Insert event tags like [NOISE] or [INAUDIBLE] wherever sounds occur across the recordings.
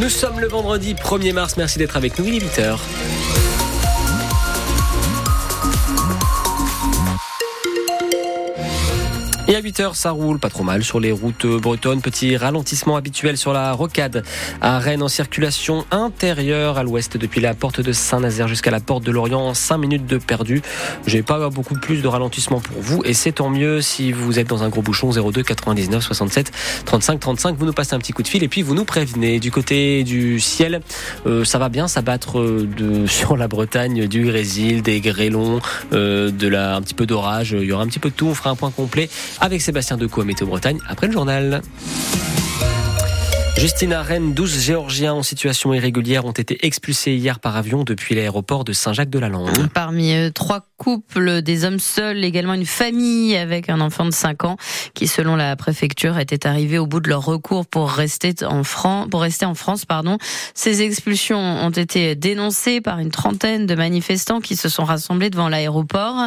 Nous sommes le vendredi 1er mars. Merci d'être avec nous. Il est 8h. 8h, ça roule pas trop mal sur les routes bretonnes. Petit ralentissement habituel sur la rocade à Rennes en circulation intérieure à l'ouest depuis la porte de Saint-Nazaire jusqu'à la porte de Lorient. 5 minutes de perdu. J'ai pas beaucoup plus de ralentissement pour vous et c'est tant mieux si vous êtes dans un gros bouchon 02 99 67 35 35. Vous nous passez un petit coup de fil et puis vous nous prévenez. Du côté du ciel, euh, ça va bien s'abattre de, [LAUGHS] sur la Bretagne, du grésil, des grêlons, euh, un petit peu d'orage. Il y aura un petit peu de tout. On fera un point complet avec Sébastien Decaux à Météo Bretagne après le journal. Justina Rennes, 12 Géorgiens en situation irrégulière ont été expulsés hier par avion depuis l'aéroport de Saint-Jacques-de-la-Lande. Parmi eux, trois couples, des hommes seuls, également une famille avec un enfant de 5 ans qui, selon la préfecture, était arrivé au bout de leur recours pour rester en France. Pour rester en France pardon. Ces expulsions ont été dénoncées par une trentaine de manifestants qui se sont rassemblés devant l'aéroport.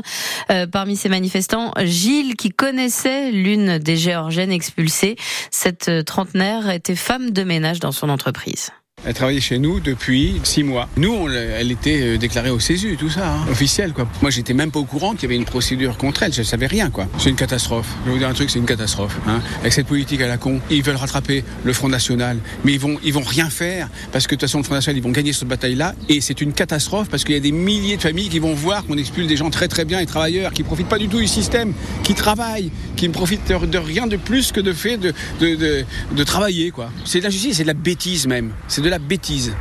Euh, parmi ces manifestants, Gilles, qui connaissait l'une des Géorgiennes expulsées. Cette trentenaire était femme de ménage dans son entreprise. Elle travaillait chez nous depuis six mois. Nous, elle était euh, déclarée au CESU, tout ça, hein, officiel, quoi. Moi, j'étais même pas au courant qu'il y avait une procédure contre elle. Je savais rien, quoi. C'est une catastrophe. Je vais vous dire un truc, c'est une catastrophe. Hein. Avec cette politique à la con, ils veulent rattraper le Front National, mais ils vont, ils vont rien faire parce que de toute façon, le Front National, ils vont gagner cette bataille-là. Et c'est une catastrophe parce qu'il y a des milliers de familles qui vont voir qu'on expulse des gens très très bien et travailleurs qui profitent pas du tout du système, qui travaillent, qui ne profitent de rien de plus que de fait de, de, de, travailler, quoi. C'est de la justice, c'est de la bêtise même. De la bêtise.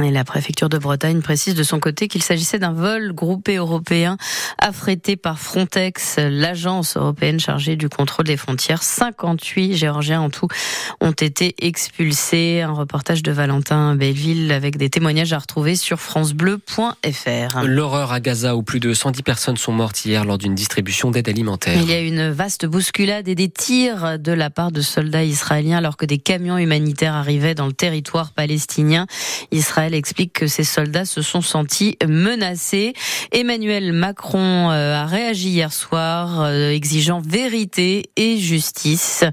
Et la préfecture de Bretagne précise de son côté qu'il s'agissait d'un vol groupé européen affrété par Frontex, l'agence européenne chargée du contrôle des frontières. 58 Géorgiens en tout ont été expulsés. Un reportage de Valentin Belleville avec des témoignages à retrouver sur francebleu.fr. L'horreur à Gaza où plus de 110 personnes sont mortes hier lors d'une distribution d'aide alimentaire. Il y a une vaste bousculade et des tirs de la part de soldats israéliens alors que des camions humanitaires arrivaient dans le territoire palestinien. Israël explique que ces soldats se sont sentis menacés. Emmanuel Macron euh, a réagi hier soir, euh, exigeant vérité et justice.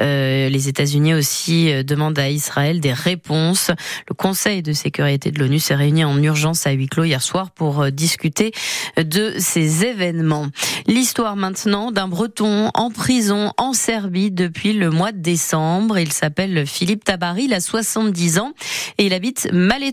Euh, les États-Unis aussi demandent à Israël des réponses. Le Conseil de sécurité de l'ONU s'est réuni en urgence à huis clos hier soir pour discuter de ces événements. L'histoire maintenant d'un Breton en prison en Serbie depuis le mois de décembre. Il s'appelle Philippe Tabari, il a 70 ans et il habite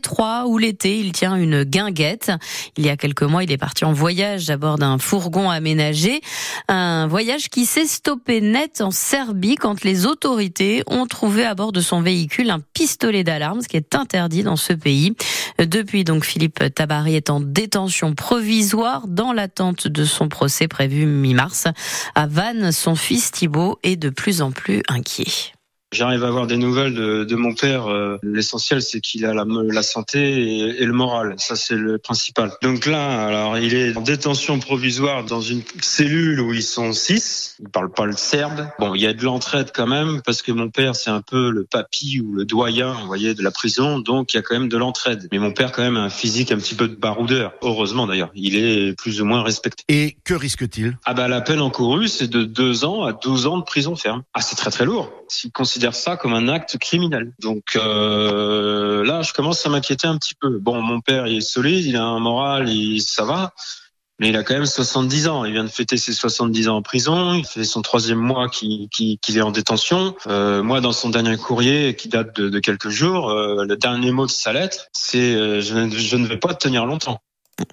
Malétroit où l'été il tient une guinguette. Il y a quelques mois, il est parti en voyage à bord d'un fourgon aménagé. Un voyage qui s'est stoppé net en Serbie quand les autorités ont trouvé à bord de son véhicule un pistolet d'alarme, ce qui est interdit dans ce pays. Depuis donc, Philippe Tabari est en détention provisoire dans l'attente de son procès prévu mi-mars. À Vannes, son fils Thibault est de plus en plus inquiet. J'arrive à avoir des nouvelles de, de mon père. Euh, L'essentiel, c'est qu'il a la, la santé et, et, le moral. Ça, c'est le principal. Donc là, alors, il est en détention provisoire dans une cellule où ils sont six. Il parle pas le serbe. Bon, il y a de l'entraide quand même parce que mon père, c'est un peu le papy ou le doyen, vous voyez, de la prison. Donc, il y a quand même de l'entraide. Mais mon père, quand même, a un physique un petit peu de baroudeur. Heureusement, d'ailleurs. Il est plus ou moins respecté. Et que risque-t-il? Ah bah, la peine encourue, c'est de deux ans à 12 ans de prison ferme. Ah, c'est très très lourd. S'il considère ça comme un acte criminel. Donc euh, là, je commence à m'inquiéter un petit peu. Bon, mon père, il est solide, il a un moral, ça va. Mais il a quand même 70 ans. Il vient de fêter ses 70 ans en prison. Il fait son troisième mois qu'il qui, qui est en détention. Euh, moi, dans son dernier courrier qui date de, quelques jours, euh, le dernier mot de sa lettre, c'est je ne vais pas tenir longtemps.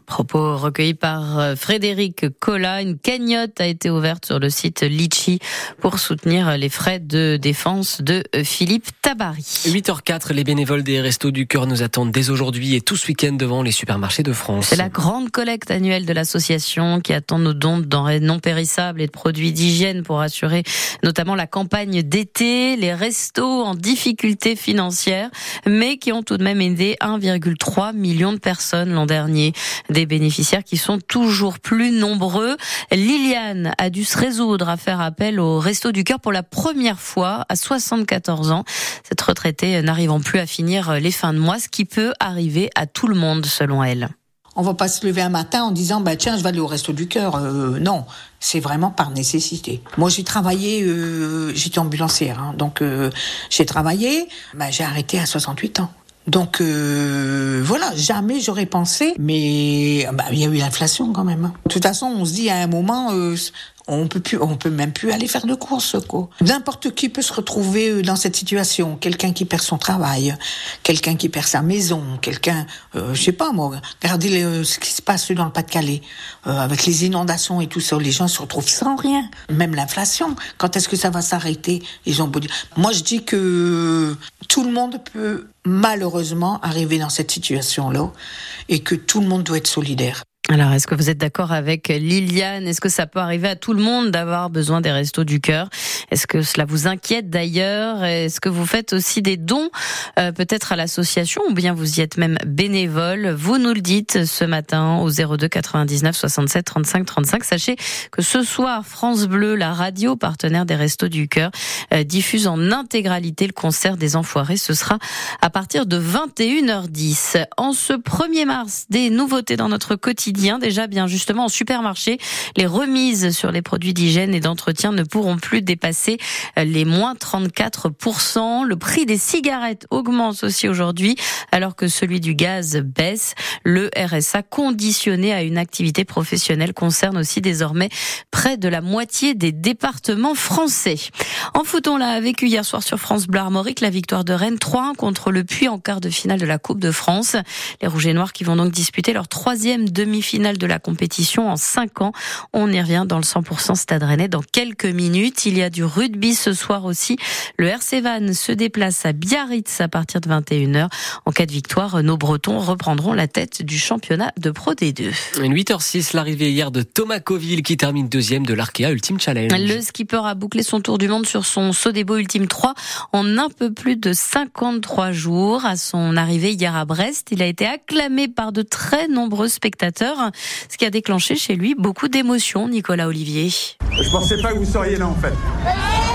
Propos recueillis par Frédéric Collat. Une cagnotte a été ouverte sur le site Litchi pour soutenir les frais de défense de Philippe Tabari. 8h04, les bénévoles des Restos du Cœur nous attendent dès aujourd'hui et tout ce week-end devant les supermarchés de France. C'est la grande collecte annuelle de l'association qui attend nos dons de denrées non périssables et de produits d'hygiène pour assurer notamment la campagne d'été, les restos en difficulté financière, mais qui ont tout de même aidé 1,3 million de personnes l'an dernier des bénéficiaires qui sont toujours plus nombreux. Liliane a dû se résoudre à faire appel au Resto du Cœur pour la première fois à 74 ans. Cette retraitée n'arrivant plus à finir les fins de mois, ce qui peut arriver à tout le monde selon elle. On va pas se lever un matin en disant bah tiens je vais aller au resto du cœur. Euh, non, c'est vraiment par nécessité. Moi j'ai travaillé, euh, j'étais ambulancière, hein, donc euh, j'ai travaillé, bah, j'ai arrêté à 68 ans. Donc euh, voilà, jamais j'aurais pensé, mais bah, il y a eu l'inflation quand même. Hein. De toute façon, on se dit à un moment, euh, on peut plus, on peut même plus aller faire de courses. Quoi. N'importe qui peut se retrouver euh, dans cette situation. Quelqu'un qui perd son travail, quelqu'un qui perd sa maison, quelqu'un, euh, je sais pas moi. Regardez ce qui se passe dans le Pas-de-Calais avec les inondations et tout ça. Les gens se retrouvent sans rien. Même l'inflation. Quand est-ce que ça va s'arrêter? Ils ont beau Moi, je dis que tout le monde peut malheureusement arriver dans cette situation-là et que tout le monde doit être solidaire. Alors, est-ce que vous êtes d'accord avec Liliane? Est-ce que ça peut arriver à tout le monde d'avoir besoin des restos du cœur? Est-ce que cela vous inquiète d'ailleurs? Est-ce que vous faites aussi des dons, euh, peut-être à l'association, ou bien vous y êtes même bénévole? Vous nous le dites ce matin au 02 99 67 35 35. Sachez que ce soir, France Bleu, la radio partenaire des restos du cœur, euh, diffuse en intégralité le concert des Enfoirés. Ce sera à partir de 21h10. En ce 1er mars, des nouveautés dans notre quotidien Déjà, bien justement, en supermarché, les remises sur les produits d'hygiène et d'entretien ne pourront plus dépasser euh, les moins 34%. Le prix des cigarettes augmente aussi aujourd'hui, alors que celui du gaz baisse. Le RSA conditionné à une activité professionnelle concerne aussi désormais près de la moitié des départements français. En foot, on l'a vécu hier soir sur France Bleu Armorique, la victoire de Rennes 3-1 contre le Puy en quart de finale de la Coupe de France. Les Rouges et Noirs qui vont donc disputer leur troisième demi finale de la compétition en 5 ans. On y revient dans le 100% Stade Rennais dans quelques minutes. Il y a du rugby ce soir aussi. Le RC Van se déplace à Biarritz à partir de 21h. En cas de victoire, nos Bretons reprendront la tête du championnat de Pro D2. 8h06, l'arrivée hier de Thomas Coville qui termine deuxième de l'Arkea Ultimate Challenge. Le skipper a bouclé son tour du monde sur son Sodebo Ultime 3 en un peu plus de 53 jours. À son arrivée hier à Brest, il a été acclamé par de très nombreux spectateurs ce qui a déclenché chez lui beaucoup d'émotions, Nicolas Olivier. Je pensais pas que vous seriez là en fait.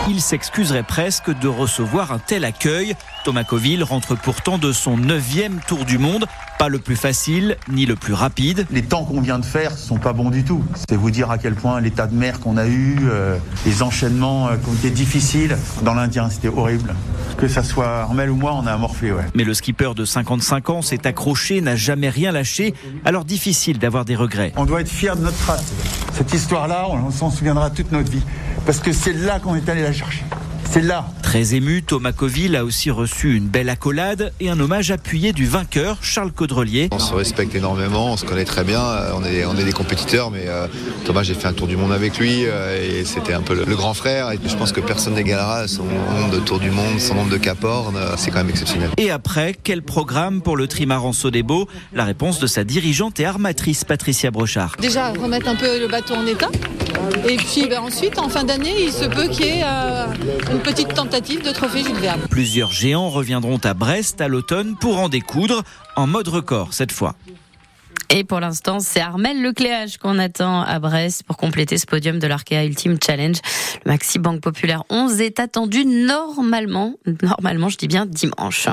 Il s'excuserait presque de recevoir un tel accueil. Thomas Coville rentre pourtant de son neuvième tour du monde. Pas le plus facile, ni le plus rapide. Les temps qu'on vient de faire sont pas bons du tout. C'est vous dire à quel point l'état de mer qu'on a eu, euh, les enchaînements euh, qui ont été difficiles dans l'Indien, c'était horrible. Que ça soit Armel ou moi, on a amorphé, ouais. Mais le skipper de 55 ans s'est accroché, n'a jamais rien lâché, alors difficile d'avoir des regrets. On doit être fier de notre trace. Cette histoire-là, on s'en souviendra toute notre vie. Parce que c'est là qu'on est allé la chercher. C'est là. Très ému, Thomas Coville a aussi reçu une belle accolade et un hommage appuyé du vainqueur, Charles Caudrelier. On se respecte énormément, on se connaît très bien, euh, on est, on est des compétiteurs, mais euh, Thomas, j'ai fait un tour du monde avec lui euh, et c'était un peu le, grand frère. Et je pense que personne n'égalera son nombre de tours du monde, son nombre de capornes, c'est quand même exceptionnel. Et après, quel programme pour le trimaran Sodebo La réponse de sa dirigeante et armatrice Patricia Brochard. Déjà, remettre un peu le bateau en état. Et puis ben, ensuite, en fin d'année, il se peut qu'il y ait une petite tentative de trophée Jules Verne. Plusieurs géants reviendront à Brest à l'automne pour en découdre en mode record cette fois. Et pour l'instant, c'est Armel Lecléage qu'on attend à Brest pour compléter ce podium de l'Arkea Ultimate Challenge. Le Maxi Banque Populaire 11 est attendu normalement, normalement, je dis bien dimanche.